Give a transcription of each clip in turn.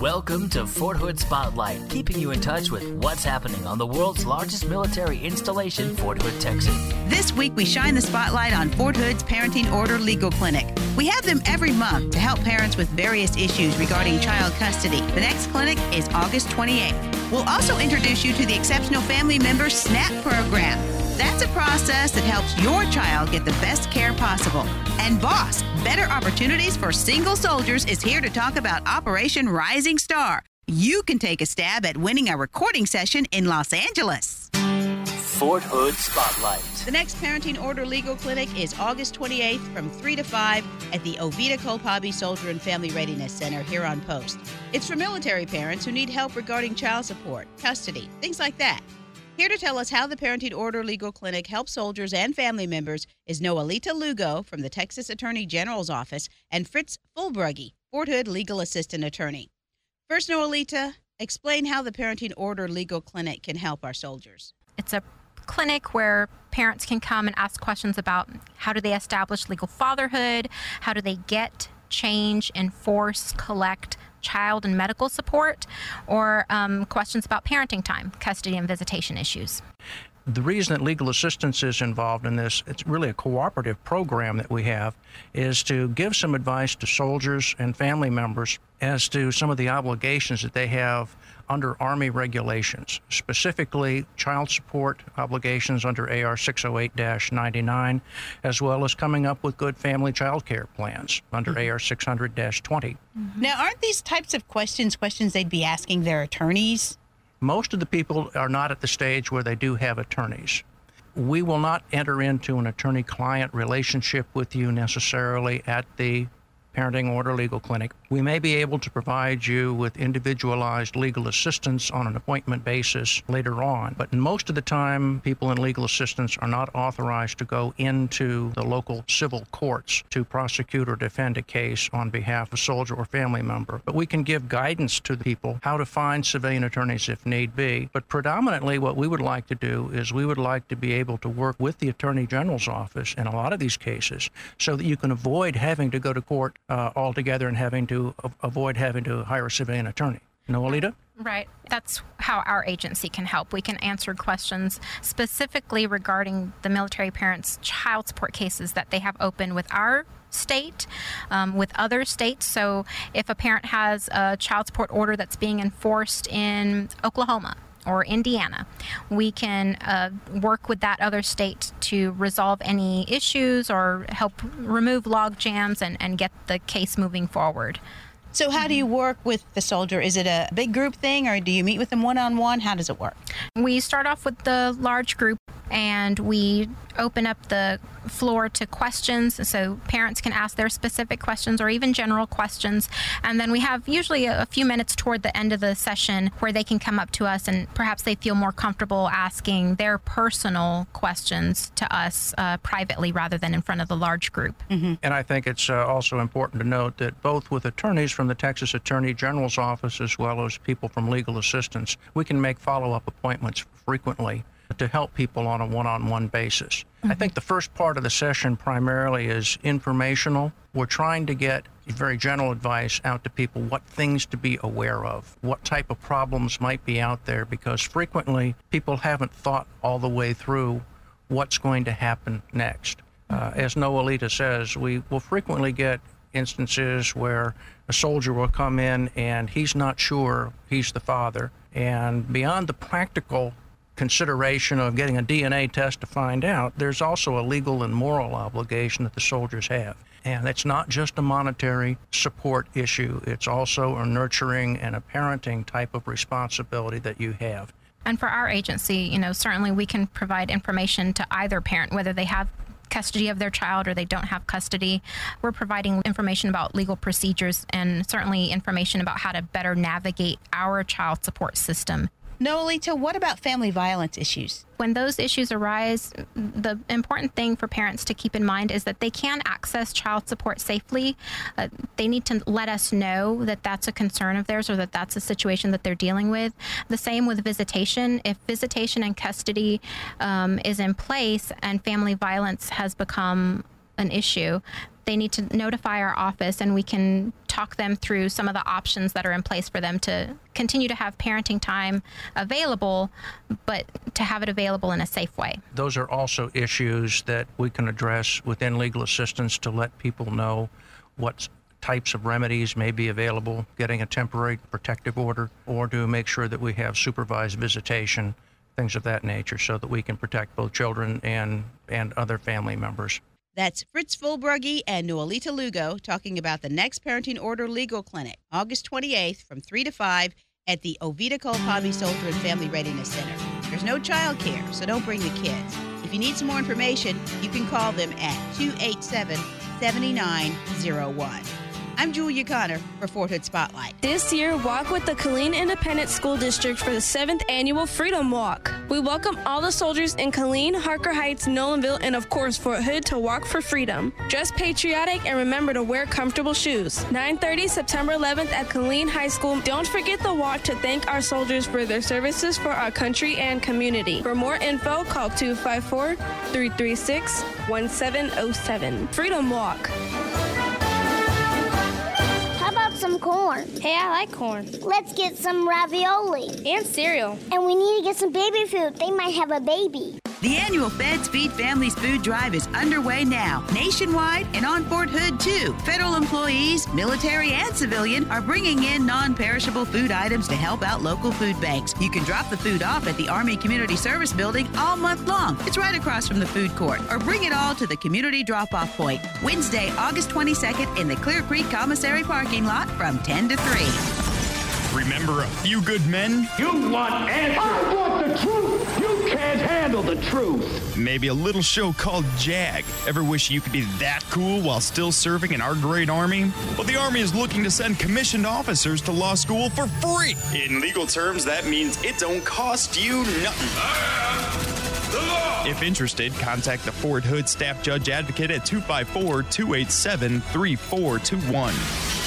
Welcome to Fort Hood Spotlight, keeping you in touch with what's happening on the world's largest military installation, Fort Hood, Texas. This week, we shine the spotlight on Fort Hood's Parenting Order Legal Clinic. We have them every month to help parents with various issues regarding child custody. The next clinic is August 28th. We'll also introduce you to the Exceptional Family Member SNAP program. That's a process that helps your child get the best care possible. And Boss, Better Opportunities for Single Soldiers is here to talk about Operation Rising Star. You can take a stab at winning a recording session in Los Angeles. Fort Hood Spotlight. The next Parenting Order Legal Clinic is August 28th from 3 to 5 at the Oveta Culp Hobby Soldier and Family Readiness Center here on Post. It's for military parents who need help regarding child support, custody, things like that. Here to tell us how the Parenting Order Legal Clinic helps soldiers and family members is Noelita Lugo from the Texas Attorney General's Office and Fritz Fulbrugge, Fort Hood Legal Assistant Attorney. First, Noelita, explain how the Parenting Order Legal Clinic can help our soldiers. It's a clinic where parents can come and ask questions about how do they establish legal fatherhood, how do they get, change, enforce, collect child and medical support, or um, questions about parenting time, custody, and visitation issues. The reason that legal assistance is involved in this, it's really a cooperative program that we have, is to give some advice to soldiers and family members as to some of the obligations that they have under Army regulations, specifically child support obligations under AR 608 99, as well as coming up with good family child care plans under mm-hmm. AR 600 20. Mm-hmm. Now, aren't these types of questions questions they'd be asking their attorneys? Most of the people are not at the stage where they do have attorneys. We will not enter into an attorney client relationship with you necessarily at the Parenting Order Legal Clinic. We may be able to provide you with individualized legal assistance on an appointment basis later on, but most of the time, people in legal assistance are not authorized to go into the local civil courts to prosecute or defend a case on behalf of a soldier or family member. But we can give guidance to the people how to find civilian attorneys if need be. But predominantly, what we would like to do is we would like to be able to work with the Attorney General's office in a lot of these cases so that you can avoid having to go to court uh, altogether and having to avoid having to hire a civilian attorney. Noelita? Right. That's how our agency can help. We can answer questions specifically regarding the military parents' child support cases that they have open with our state, um, with other states. So if a parent has a child support order that's being enforced in Oklahoma, or Indiana. We can uh, work with that other state to resolve any issues or help remove log jams and, and get the case moving forward. So, how do you work with the soldier? Is it a big group thing or do you meet with them one on one? How does it work? We start off with the large group and we open up the floor to questions so parents can ask their specific questions or even general questions. And then we have usually a, few minutes toward the end of the session where they can come up to us and perhaps they feel more comfortable asking their personal questions to us uh, privately rather than in front of the large group. Mm-hmm. And I think it's uh, also important to note that both with attorneys from the Texas Attorney General's office as well as people from legal assistance, we can make follow up appointments frequently to help people on a one on one basis. Mm-hmm. I think the first part of the session primarily is informational. We're trying to get very general advice out to people what things to be aware of, what type of problems might be out there, because frequently people haven't thought all the way through what's going to happen next. Uh, as Noelita says, we will frequently get instances where a soldier will come in and he's not sure he's the father. And beyond the practical consideration of getting a DNA test to find out, there's also a legal and moral obligation that the soldiers have. And it's not just a monetary support issue, it's also a nurturing and a parenting type of responsibility that you have. And for our agency, you know, certainly we can provide information to either parent, whether they have custody of their child or they don't have custody. We're providing information about legal procedures and certainly information about how to better navigate our child support system Noelita, what about family violence issues? When those issues arise, the important thing for parents to keep in mind is that they can access child support safely. Uh, they need to let us know that that's a concern of theirs or that that's a situation that they're dealing with. The same with visitation. If visitation and custody um, is in place and family violence has become an issue, they need to notify our office and we can talk them through some of the options that are in place for them to continue to have parenting time available, but to have it available in a safe way. Those are also issues that we can address within legal assistance to let people know what types of remedies may be available, getting a temporary protective order, or to make sure that we have supervised visitation, things of that nature, so that we can protect both children and, and other family members. That's Fritz Fulbrugge and Noelita Lugo talking about the next Parenting Order Legal Clinic, August 28th from 3 to 5 at the Oveta Culp Hobby Soldier and Family Readiness Center. There's no child care, so don't bring the kids. If you need some more information, you can call them at 287 7901. I'm Julia Connor for Fort Hood Spotlight. This year, walk with the Killeen Independent School District for the seventh annual Freedom Walk. We welcome all the soldiers in Killeen, Harker Heights, Nolanville, and of course Fort Hood to walk for freedom. Dress patriotic and remember to wear comfortable shoes. 9:30 September 11th at Killeen High School. Don't forget the walk to thank our soldiers for their services for our country and community. For more info, call 254-336-1707. Freedom Walk some corn. Hey, I like corn. Let's get some ravioli. And cereal. And we need to get some baby food. They might have a baby. The annual Feds Feed Families food drive is underway now, nationwide and on Fort Hood too. Federal employees, military and civilian, are bringing in non-perishable food items to help out local food banks. You can drop the food off at the Army Community Service Building all month long. It's right across from the food court. Or bring it all to the community drop-off point, Wednesday, August 22nd in the Clear Creek Commissary parking lot from 10 to 3. Remember a few good men? You want answers. I want the truth. You can't handle the truth. Maybe a little show called JAG. Ever wish you could be that cool while still serving in our great Army? Well, the Army is looking to send commissioned officers to law school for free. In legal terms, that means it don't cost you nothing. If interested, contact the Fort Hood Staff Judge Advocate at 254 287 3421.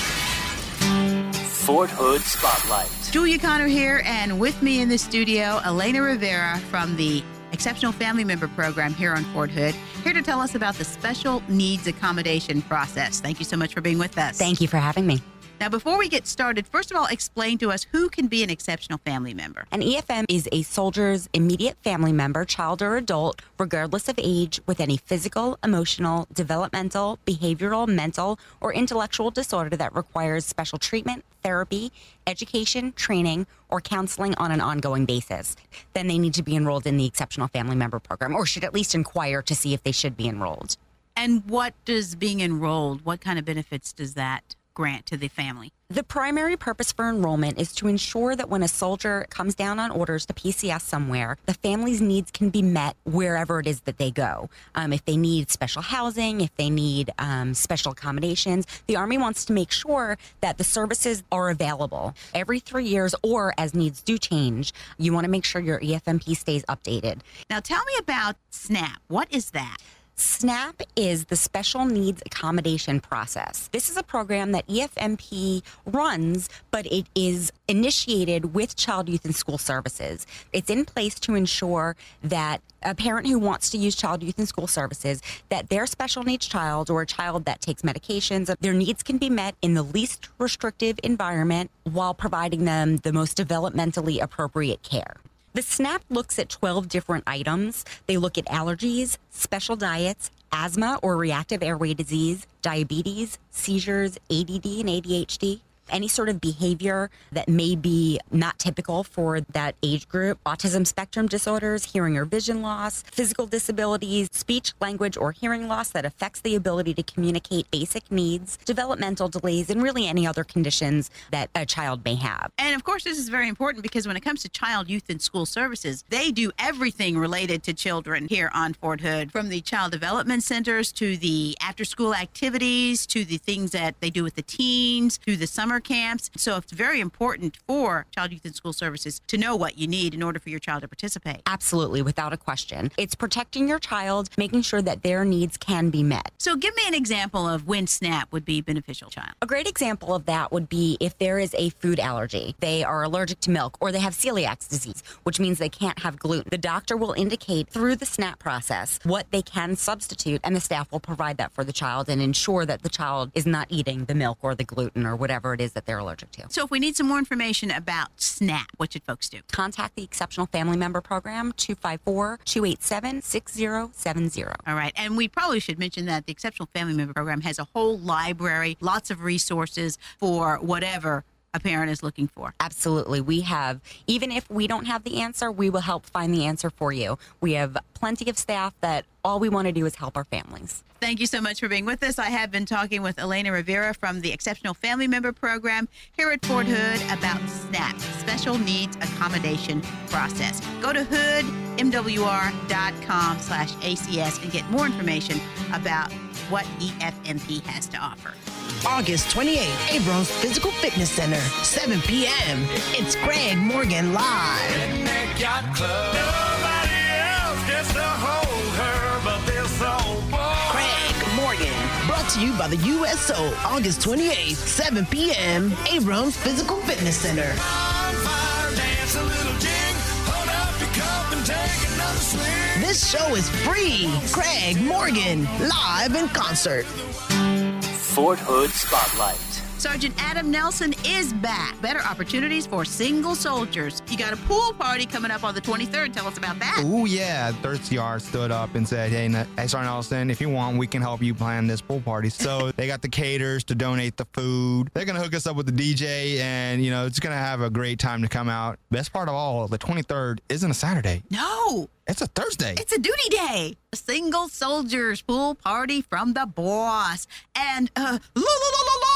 Fort Hood Spotlight. Julia Connor here, and with me in the studio, Elena Rivera from the Exceptional Family Member Program here on Fort Hood, here to tell us about the special needs accommodation process. Thank you so much for being with us. Thank you for having me. Now, before we get started, first of all, explain to us who can be an exceptional family member. An EFM is a soldier's immediate family member, child or adult, regardless of age, with any physical, emotional, developmental, behavioral, mental, or intellectual disorder that requires special treatment, therapy, education, training, or counseling on an ongoing basis. Then they need to be enrolled in the Exceptional Family Member Program, or should at least inquire to see if they should be enrolled. And what does being enrolled, what kind of benefits does that grant to the family? The primary purpose for enrollment is to ensure that when a soldier comes down on orders to PCS somewhere, the family's needs can be met wherever it is that they go. Um, if they need special housing, if they need um, special accommodations, the Army wants to make sure that the services are available every three years or as needs do change. You want to make sure your EFMP stays updated. Now, tell me about SNAP. What is that? SNAP is the Special Needs Accommodation Process. This is a program that EFMP runs, but it is initiated with Child, Youth, and School Services. It's in place to ensure that a parent who wants to use child, youth, and school services, that their special needs child or a child that takes medications, their needs can be met in the least restrictive environment while providing them the most developmentally appropriate care. The SNAP looks at 12 different items. They look at allergies, special diets, asthma or reactive airway disease, diabetes, seizures, ADD and ADHD, any sort of behavior that may be not typical for that age group, autism spectrum disorders, hearing or vision loss, physical disabilities, speech, language, or hearing loss that affects the ability to communicate basic needs, developmental delays, and really any other conditions that a child may have. And of course, this is very important because when it comes to child, youth, and school services, they do everything related to children here on Fort Hood, from the child development centers to the after school activities to the things that they do with the teens to the summer camps. So it's very important for Child, Youth, and School Services to know what you need in order for your child to participate. Absolutely, without a question. It's protecting your child, making sure that their needs can be met. So give me an example of when SNAP would be beneficial child. A great example of that would be if there is a food allergy, they are allergic to milk, or they have celiac disease, which means they can't have gluten. The doctor will indicate through the SNAP process what they can substitute, and the staff will provide that for the child and ensure that the child is not eating the milk or the gluten or whatever it is that they're allergic to. So if we need some more information about SNAP, what should folks do? Contact the Exceptional Family Member Program, 254 287 6070. All right. And we probably should mention that the Exceptional Family Member Program has a whole library, lots of resources for whatever a parent is looking for. Absolutely. We have, even if we don't have the answer, we will help find the answer for you. We have plenty of staff that all we want to do is help our families. Thank you so much for being with us. I have been talking with Elena Rivera from the Exceptional Family Member Program here at Fort Hood about SNAP, Special Needs Accommodation Process. Go to hoodmwr.com slash ACS and get more information about what EFMP has to offer. August 28th, Abrams Physical Fitness Center, 7 p.m. It's Greg Morgan live. Craig Morgan, brought to you by the USO, August 28th, 7 p.m. Abrams Physical Fitness Center. This show is free. Craig Morgan, live in concert. Fort Hood Spotlight. Sergeant Adam Nelson is back. Better opportunities for single soldiers. You got a pool party coming up on the 23rd. Tell us about that. Oh, yeah. Thirsty Yard stood up and said, hey, hey, Sergeant Nelson, if you want, we can help you plan this pool party. So they got the caterers to donate the food. They're going to hook us up with the DJ, and, you know, it's going to have a great time to come out. Best part of all, the 23rd isn't a Saturday. No, It's a Thursday. it's a duty day. A single soldiers pool party from the boss. And, uh, la la la la la.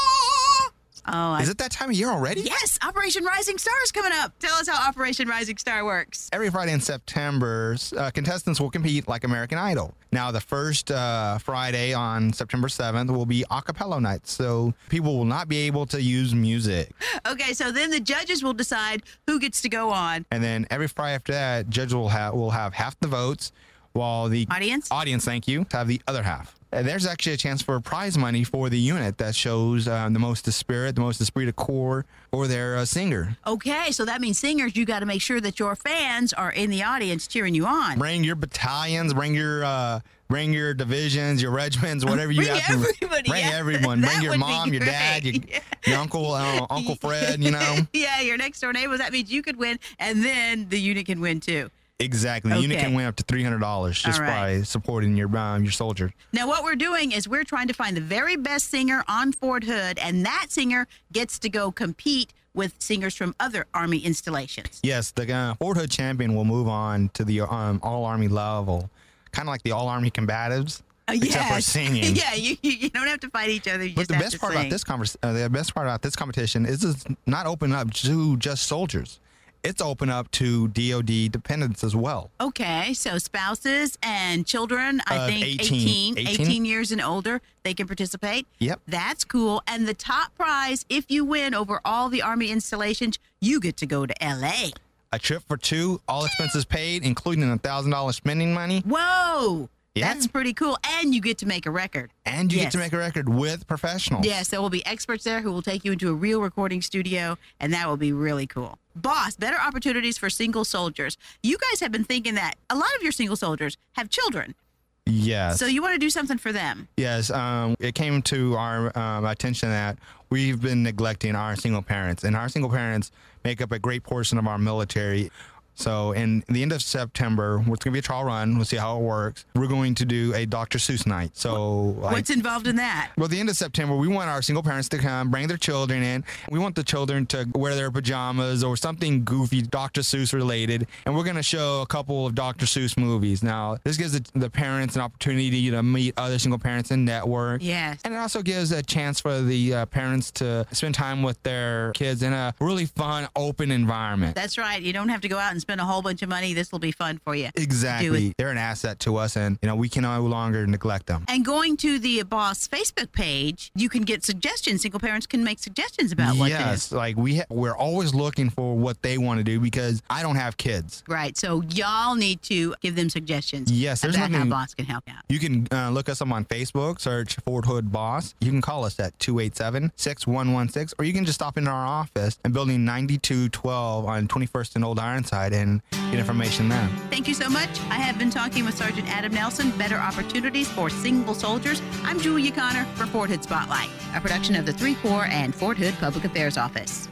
Oh, I Is it that time of year already? Yes, Operation Rising Star is coming up. Tell us how Operation Rising Star works. Every Friday in September, uh, contestants will compete like American Idol. Now, the first uh, Friday on September 7th will be a cappella night, so people will not be able to use music. Okay, so then the judges will decide who gets to go on. And then every Friday after that, judges will have will have half the votes, while the Audience? audience, thank you, to have the other half. And there's actually a chance for prize money for the unit that shows um, the most spirit, the most esprit de corps, or their uh, singer. Okay, so that means singers, you got to make sure that your fans are in the audience cheering you on. Bring your battalions, bring your uh, bring your divisions, your regiments, whatever you Bring have to everybody, bring yeah. everyone. Bring your mom, your dad, your, great. your uncle, uh, Uncle Fred. You know yeah, your next door neighbor. That means you could win, and then the unit can win too. Exactly. The unit Okay. can win up to three hundred dollars just right. by supporting your um, your soldier. Now, what we're doing is we're trying to find the very best singer on Fort Hood, and that singer gets to go compete with singers from other Army installations. Yes, the uh, Fort Hood champion will move on to the um, All Army level, kind of like the All Army combatives, Uh, except for singing. yeah, you, you you don't have to fight each other. You But the best part sing. about this convers- uh, the best part about this competition is it's not open up to just soldiers. It's open up to DoD dependents as well. Okay, so spouses and children, I Uh, think 18. 18, 18, 18? years and older, they can participate. Yep. That's cool. And the top prize, if you win over all the Army installations, you get to go to LA. A trip for two, all expenses paid, including a thousand dollars spending money, Whoa. Yeah. That's pretty cool. And you get to make a record. and you Yes. get to make a record with professionals. Yes, there will be experts there who will take you into a real recording studio, and that will be really cool. Boss, better opportunities for single soldiers. You guys have been thinking that a lot of your single soldiers have children, Yes. so you want to do something for them. Yes, um, it came to our um, attention that we've been neglecting our single parents, and our single parents make up a great portion of our military. So, in the end of September, it's going to be a trial run. We'll see how it works. We're going to do a Dr. Seuss night. So, like, What's involved in that? well, the end of September, we want our single parents to come, bring their children in. We want the children to wear their pajamas or something goofy, Dr. Seuss related. And we're going to show a couple of Dr. Seuss movies. Now, this gives the, the parents an opportunity to meet other single parents and network. Yes. And it also gives a chance for the uh, parents to spend time with their kids in a really fun, open environment. That's right. You don't have to go out and spend a whole bunch of money, this will be fun for you. Exactly. They're an asset to us, and you know we can no longer neglect them. And going to the Boss Facebook page, you can get suggestions. Single parents can make suggestions about what yes, like we ha- we're always looking for what they want to do because I don't have kids. Right. So y'all need to give them suggestions. Yes, there's about how nothing- Boss can help out. You can uh, look us up on Facebook, search Fort Hood Boss. You can call us at 287 6116, or you can just stop in our office in building 9212 on 21st and Old Ironside and get information there. Thank you so much. I have been talking with Sergeant Adam Nelson, Better Opportunities for Single Soldiers. I'm Julia Connor for Fort Hood Spotlight, a production of the Three Corps and Fort Hood Public Affairs Office.